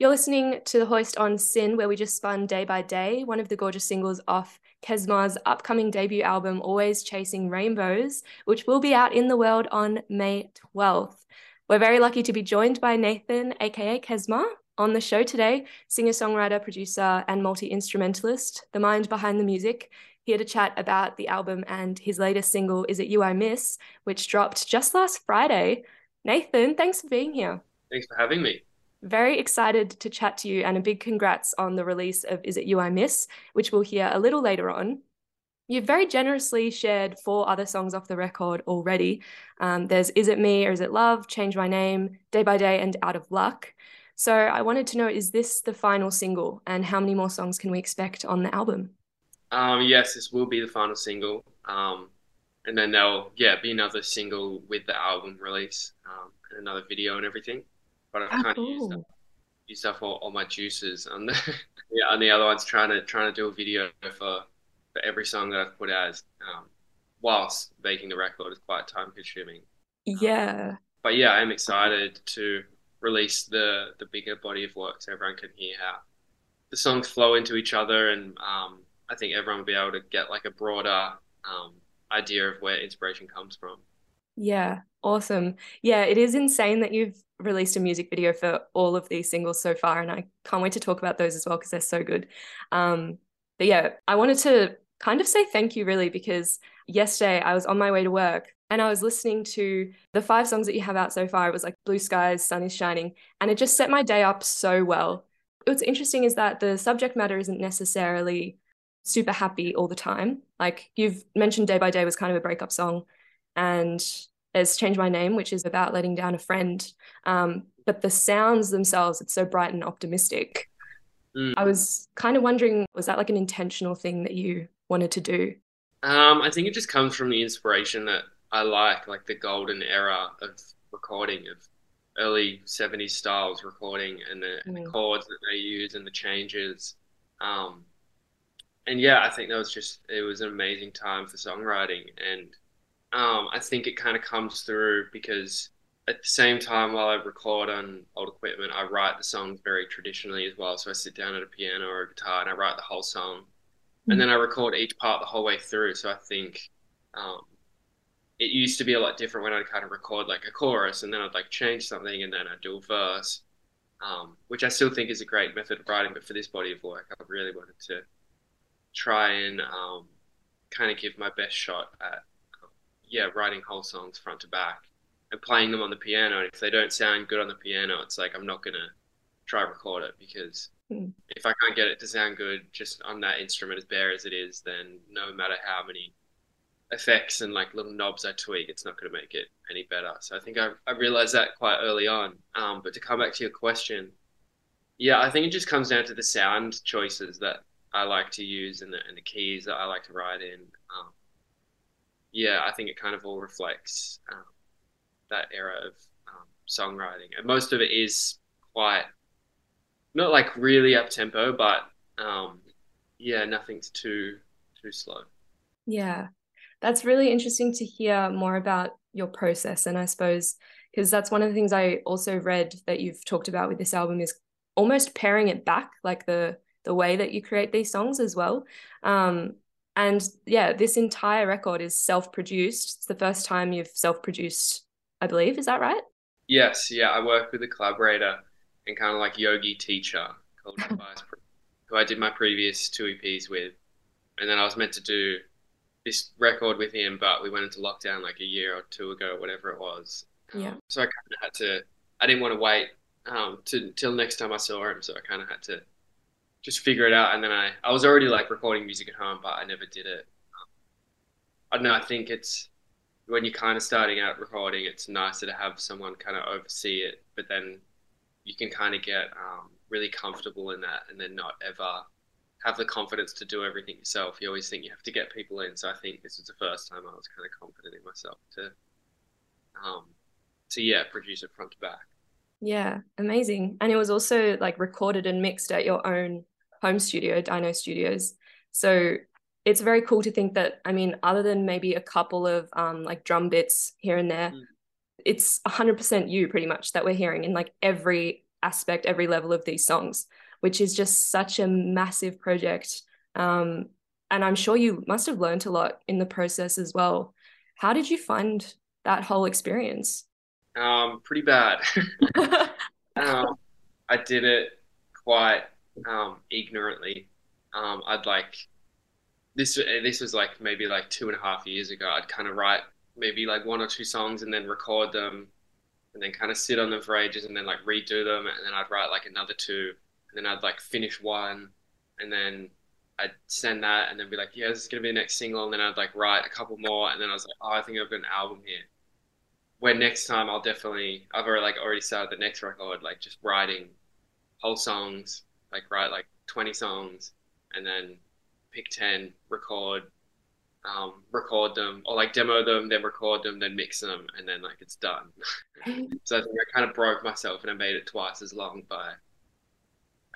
You're listening to the hoist on SYN, where we just spun Day by Day, one of the gorgeous singles off Kesmar's upcoming debut album, Always Chasing Rainbows, which will be out in the world on May 12th. We're very lucky to be joined by Nathan, aka Kesma, on the show today, singer songwriter, producer, and multi instrumentalist, the mind behind the music. Here to chat about the album and his latest single, Is It You I Miss, which dropped just last Friday. Nathan, thanks for being here. Thanks for having me. Very excited to chat to you, and a big congrats on the release of Is It You I Miss, which we'll hear a little later on. You've very generously shared four other songs off the record already. Um, there's Is It Me or Is It Love, Change My Name, Day by Day, and Out of Luck. So I wanted to know is this the final single, and how many more songs can we expect on the album? Um, yes, this will be the final single. Um, and then there'll, yeah, be another single with the album release um, and another video and everything but I've oh, kind of used up, used up all, all my juices And the yeah, on the other ones trying to trying to do a video for for every song that I've put out um, whilst making the record is quite time consuming. Yeah. But yeah, I'm excited to release the the bigger body of work so everyone can hear how the songs flow into each other and um, I think everyone will be able to get like a broader um, idea of where inspiration comes from. Yeah, awesome. Yeah, it is insane that you've released a music video for all of these singles so far, and I can't wait to talk about those as well because they're so good. Um, but yeah, I wanted to kind of say thank you really because yesterday I was on my way to work and I was listening to the five songs that you have out so far. It was like Blue Skies, Sun is Shining, and it just set my day up so well. What's interesting is that the subject matter isn't necessarily super happy all the time. Like you've mentioned Day by Day was kind of a breakup song and there's changed My Name, which is about letting down a friend. Um, but the sounds themselves, it's so bright and optimistic. Mm. I was kind of wondering, was that like an intentional thing that you wanted to do? Um, I think it just comes from the inspiration that I like, like the golden era of recording, of early 70s styles recording and the, mm. the chords that they use and the changes. Um, and yeah, I think that was just, it was an amazing time for songwriting. And um, I think it kind of comes through because at the same time while I record on old equipment, I write the songs very traditionally as well. So I sit down at a piano or a guitar and I write the whole song, mm-hmm. and then I record each part the whole way through. So I think um, it used to be a lot different when I'd kind of record like a chorus and then I'd like change something and then I'd do a verse, um, which I still think is a great method of writing. But for this body of work, I really wanted to try and um, kind of give my best shot at yeah, writing whole songs front to back and playing them on the piano. And if they don't sound good on the piano, it's like I'm not gonna try record it because mm. if I can't get it to sound good just on that instrument as bare as it is, then no matter how many effects and like little knobs I tweak, it's not going to make it any better. So I think I, I realized that quite early on. Um, but to come back to your question, yeah, I think it just comes down to the sound choices that I like to use and the, and the keys that I like to write in. Yeah, I think it kind of all reflects um, that era of um, songwriting, and most of it is quite not like really up tempo, but um, yeah, nothing's too too slow. Yeah, that's really interesting to hear more about your process, and I suppose because that's one of the things I also read that you've talked about with this album is almost paring it back, like the the way that you create these songs as well. Um, and yeah, this entire record is self produced. It's the first time you've self produced, I believe. Is that right? Yes. Yeah. I work with a collaborator and kind of like yogi teacher called who I did my previous two EPs with. And then I was meant to do this record with him, but we went into lockdown like a year or two ago, whatever it was. Yeah. So I kind of had to, I didn't want to wait um, to, till next time I saw him. So I kind of had to just figure it out. And then I, I was already like recording music at home, but I never did it. I don't know. I think it's when you're kind of starting out recording, it's nicer to have someone kind of oversee it, but then you can kind of get um, really comfortable in that and then not ever have the confidence to do everything yourself. You always think you have to get people in. So I think this was the first time I was kind of confident in myself to, um, to yeah, produce it front to back. Yeah, amazing. And it was also like recorded and mixed at your own home studio, Dino Studios. So it's very cool to think that, I mean, other than maybe a couple of um, like drum bits here and there, mm. it's 100% you pretty much that we're hearing in like every aspect, every level of these songs, which is just such a massive project. Um, and I'm sure you must have learned a lot in the process as well. How did you find that whole experience? Um, pretty bad. um, I did it quite um, ignorantly. Um, I'd like this. This was like maybe like two and a half years ago. I'd kind of write maybe like one or two songs and then record them, and then kind of sit on them for ages, and then like redo them, and then I'd write like another two, and then I'd like finish one, and then I'd send that, and then be like, yeah, this is gonna be the next single, and then I'd like write a couple more, and then I was like, oh, I think I've got an album here. Where next time I'll definitely I've already like already started the next record, like just writing whole songs, like write like twenty songs, and then pick ten, record, um, record them, or like demo them, then record them, then mix them, and then like it's done. so I think I kind of broke myself, and I made it twice as long by,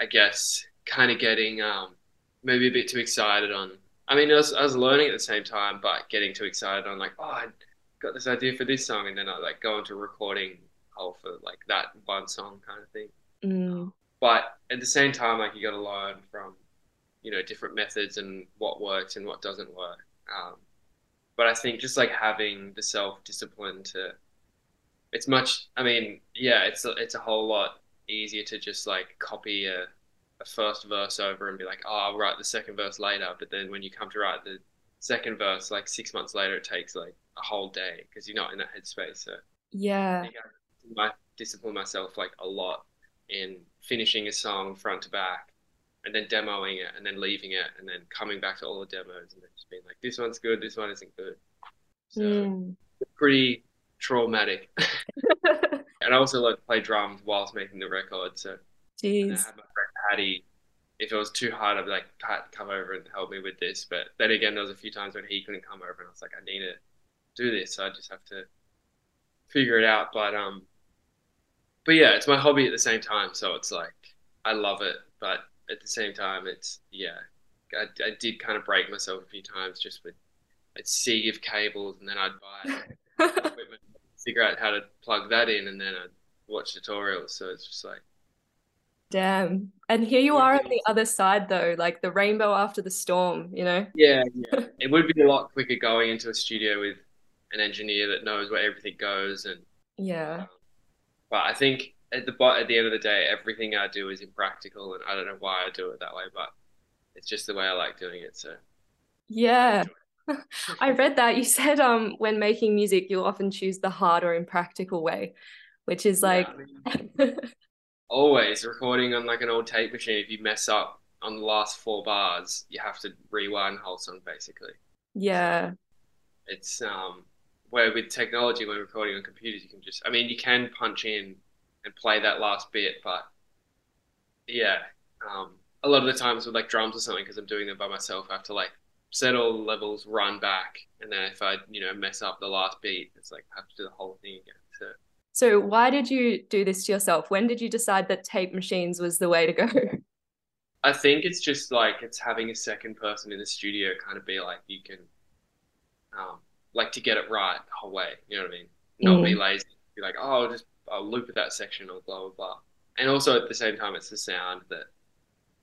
I guess, kind of getting um, maybe a bit too excited on. I mean, I was, I was learning at the same time, but getting too excited on like, oh, I got this idea for this song, and then I like go into recording hole for like that one song kind of thing. Mm. But at the same time, like you got to learn from, you know, different methods and what works and what doesn't work. Um, but I think just like having the self discipline to, it's much. I mean, yeah, it's a, it's a whole lot easier to just like copy a a first verse over and be like, oh, I'll write the second verse later. But then when you come to write the second verse, like six months later, it takes like a whole day because you're not in that headspace. So yeah, I, I discipline myself like a lot in finishing a song front to back and then demoing it and then leaving it and then coming back to all the demos and then just being like, this one's good, this one isn't good. So mm. pretty traumatic. and I also like to play drums whilst making the record. So Jeez. Paddy, if it was too hard, I'd be like, Pat, come over and help me with this. But then again, there was a few times when he couldn't come over, and I was like, I need to do this. So I just have to figure it out. But um, but yeah, it's my hobby at the same time. So it's like I love it, but at the same time, it's yeah. I, I did kind of break myself a few times just with I'd see of cables, and then I'd buy equipment, figure out how to plug that in, and then I'd watch tutorials. So it's just like Damn. And here you are on the other side though, like the rainbow after the storm, you know? Yeah, yeah. it would be a lot quicker going into a studio with an engineer that knows where everything goes and Yeah. Um, but I think at the at the end of the day, everything I do is impractical and I don't know why I do it that way, but it's just the way I like doing it, so Yeah. I read that you said um when making music you'll often choose the hard or impractical way, which is like yeah, I mean always recording on like an old tape machine. If you mess up on the last four bars, you have to rewind the whole song basically. Yeah. It's um where with technology when recording on computers you can just I mean you can punch in and play that last bit, but yeah, um, a lot of the times with like drums or something because I'm doing them by myself, I have to like set all the levels, run back, and then if I you know mess up the last beat, it's like I have to do the whole thing again. So so, why did you do this to yourself? When did you decide that tape machines was the way to go? I think it's just like it's having a second person in the studio kind of be like you can, um, like to get it right the whole way. You know what I mean? Not mm. be lazy. Be like, oh, I'll just I'll loop at that section or blah blah blah. And also at the same time, it's the sound that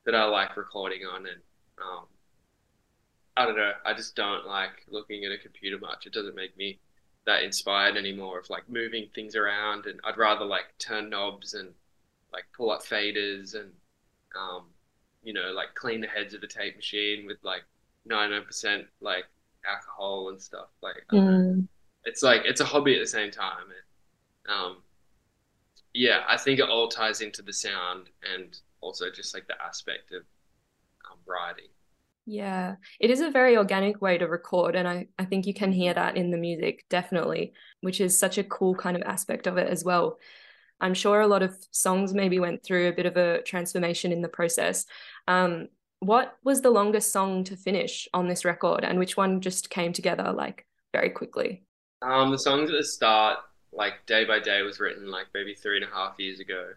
that I like recording on, and um, I don't know. I just don't like looking at a computer much. It doesn't make me that inspired anymore of like moving things around and I'd rather like turn knobs and like pull up faders and um, you know like clean the heads of the tape machine with like 99% like alcohol and stuff like mm. it's like it's a hobby at the same time and um, yeah I think it all ties into the sound and also just like the aspect of um, writing yeah, it is a very organic way to record. And I, I think you can hear that in the music, definitely, which is such a cool kind of aspect of it as well. I'm sure a lot of songs maybe went through a bit of a transformation in the process. Um, what was the longest song to finish on this record, and which one just came together like very quickly? Um, the songs at the start, like Day by Day, was written like maybe three and a half years ago.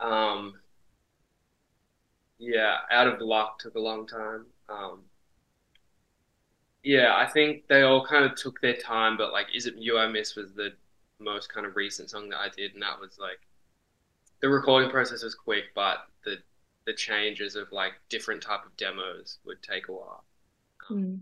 Um, yeah, out of luck took a long time. Um, yeah, I think they all kind of took their time, but like, is it you I miss was the most kind of recent song that I did, and that was like the recording process was quick, but the the changes of like different type of demos would take a while. Because um,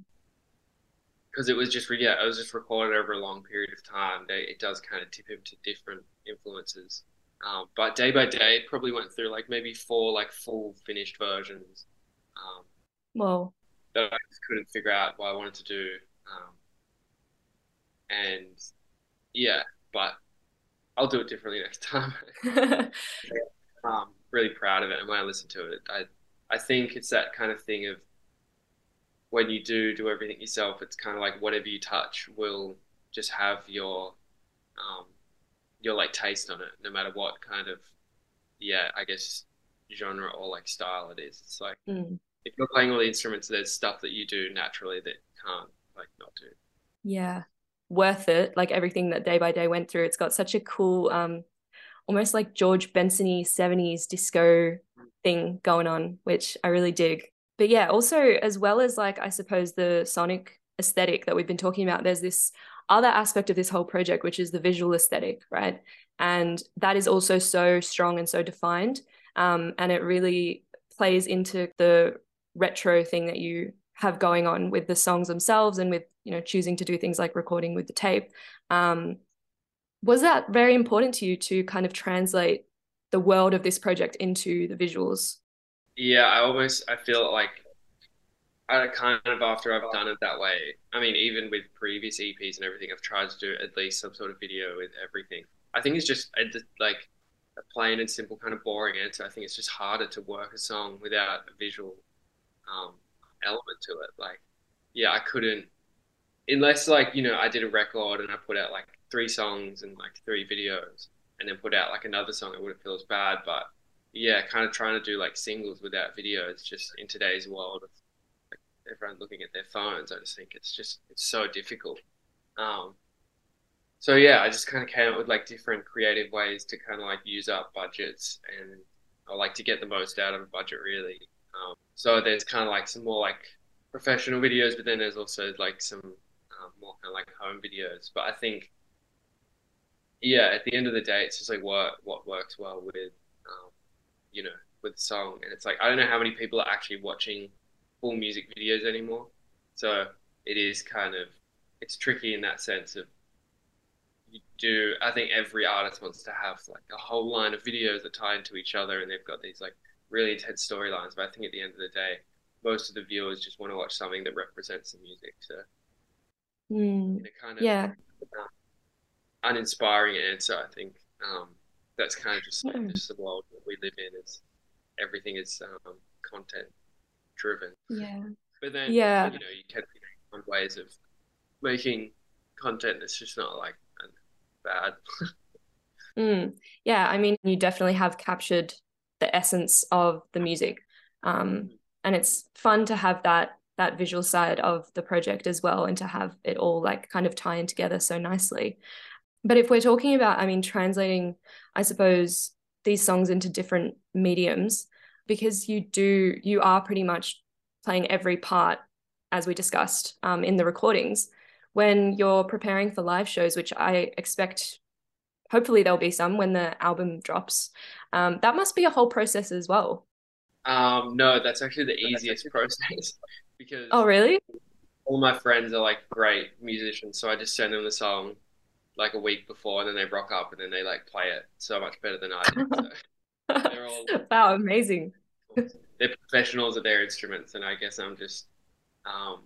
mm. it was just yeah, it was just recorded over a long period of time. They, it does kind of tip into different influences. Um, but day by day, it probably went through like maybe four like full finished versions. Um, Whoa. That I just couldn't figure out what I wanted to do. Um, and yeah, but I'll do it differently next time. um, really proud of it, and when I listen to it, I I think it's that kind of thing of when you do do everything yourself, it's kind of like whatever you touch will just have your um, your like taste on it, no matter what kind of yeah, I guess genre or like style it is. It's like mm. if you're playing all the instruments, there's stuff that you do naturally that can't like not do. Yeah, worth it. Like everything that Day by Day went through, it's got such a cool, um, almost like George Benson 70s disco thing going on, which I really dig. But yeah, also as well as like I suppose the sonic aesthetic that we've been talking about, there's this other aspect of this whole project, which is the visual aesthetic, right? And that is also so strong and so defined. Um, and it really plays into the retro thing that you have going on with the songs themselves and with you know choosing to do things like recording with the tape um, was that very important to you to kind of translate the world of this project into the visuals yeah i almost i feel like I kind of after I've done it that way. I mean, even with previous EPs and everything, I've tried to do at least some sort of video with everything. I think it's just like a plain and simple kind of boring answer. I think it's just harder to work a song without a visual um, element to it. Like, yeah, I couldn't unless like you know I did a record and I put out like three songs and like three videos, and then put out like another song. It wouldn't feel as bad, but yeah, kind of trying to do like singles without videos just in today's world of like, everyone looking at their phones. I just think it's just it's so difficult. Um, so yeah, I just kind of came up with like different creative ways to kind of like use up budgets and I like to get the most out of a budget really. Um, so there's kind of like some more like professional videos, but then there's also like some um, more kind of like home videos. But I think, yeah, at the end of the day, it's just like what what works well with, um, you know, with the song. And it's like I don't know how many people are actually watching full music videos anymore. So it is kind of it's tricky in that sense of you do. I think every artist wants to have like a whole line of videos that tie into each other, and they've got these like really intense storylines. But I think at the end of the day, most of the viewers just want to watch something that represents the music. So, mm, kind of yeah, uh, uninspiring answer. I think um, that's kind of just mm. just the world that we live in. Is everything is um, content driven. Yeah. But then, yeah, you know, you can find ways of making content that's just not like bad. mm, yeah, I mean, you definitely have captured the essence of the music. Um, and it's fun to have that that visual side of the project as well and to have it all like kind of tie in together so nicely. But if we're talking about, I mean, translating, I suppose, these songs into different mediums, because you do, you are pretty much playing every part, as we discussed um, in the recordings. When you're preparing for live shows, which I expect hopefully there'll be some when the album drops. Um, that must be a whole process as well. Um, no, that's actually the easiest process because. Oh, really? All my friends are like great musicians, so I just send them the song like a week before, and then they rock up and then they like play it so much better than I did. So they're all wow, amazing. They're professionals at their instruments, and I guess I'm just um,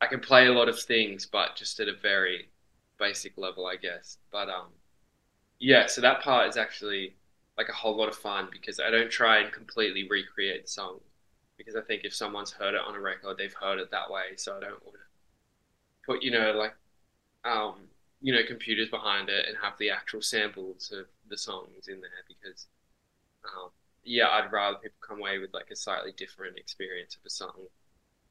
I can play a lot of things, but just at a very basic level, I guess. But um, yeah, so that part is actually like a whole lot of fun because I don't try and completely recreate the song because I think if someone's heard it on a record, they've heard it that way. So I don't want to put, you know, like, um, you know, computers behind it and have the actual samples of the songs in there because, um, yeah, I'd rather people come away with like a slightly different experience of a song.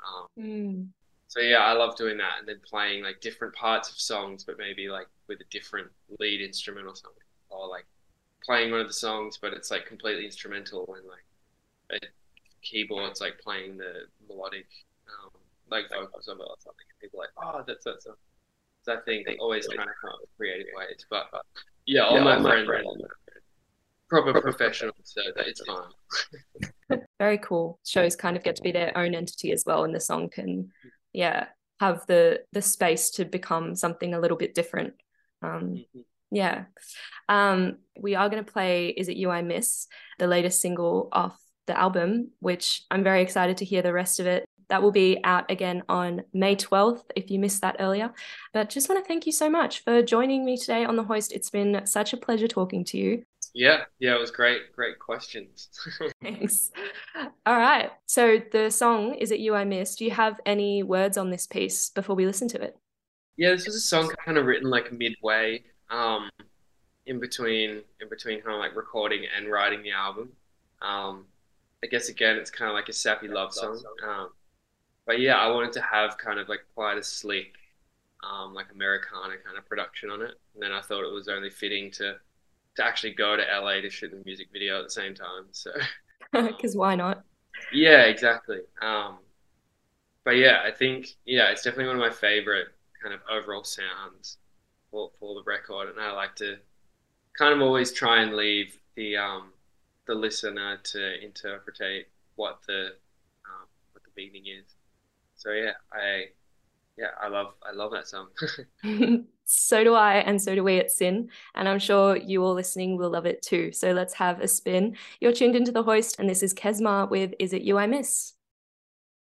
Um, mm. So yeah, I love doing that and then playing like different parts of songs, but maybe like with a different lead instrument or something, or like playing one of the songs, but it's like completely instrumental and like a keyboard's like playing the melodic, um, like vocals of it or something. And people are like, oh, that's that's. A... So I think they always trying to come up with creative ways, but, but yeah, all yeah, my, my friends, friends proper professional, so that it's fine. Very cool. Shows kind of get to be their own entity as well, and the song can, yeah, have the the space to become something a little bit different. Um, mm-hmm. Yeah. Um, we are going to play Is It You I Miss, the latest single off the album, which I'm very excited to hear the rest of it. That will be out again on May 12th if you missed that earlier. But just want to thank you so much for joining me today on the hoist. It's been such a pleasure talking to you. Yeah, yeah, it was great. Great questions. Thanks. All right. So the song Is It You I Miss? Do you have any words on this piece before we listen to it? Yeah, this was a song kind of written like midway, um, in between in between kind of like recording and writing the album. Um, I guess again, it's kind of like a sappy love song. Um, but yeah, I wanted to have kind of like quite a sleek, um, like Americana kind of production on it. And then I thought it was only fitting to to actually go to LA to shoot the music video at the same time. So, because why not? Yeah, exactly. Um, but yeah, I think yeah, it's definitely one of my favorite kind of overall sounds for for the record, and I like to kind of always try and leave the um the listener to interpret what the um, what the meaning is. So yeah, I yeah, I love I love that song. so do I, and so do we at SYN. And I'm sure you all listening will love it too. So let's have a spin. You're tuned into the hoist, and this is Kesmar with Is It You I Miss?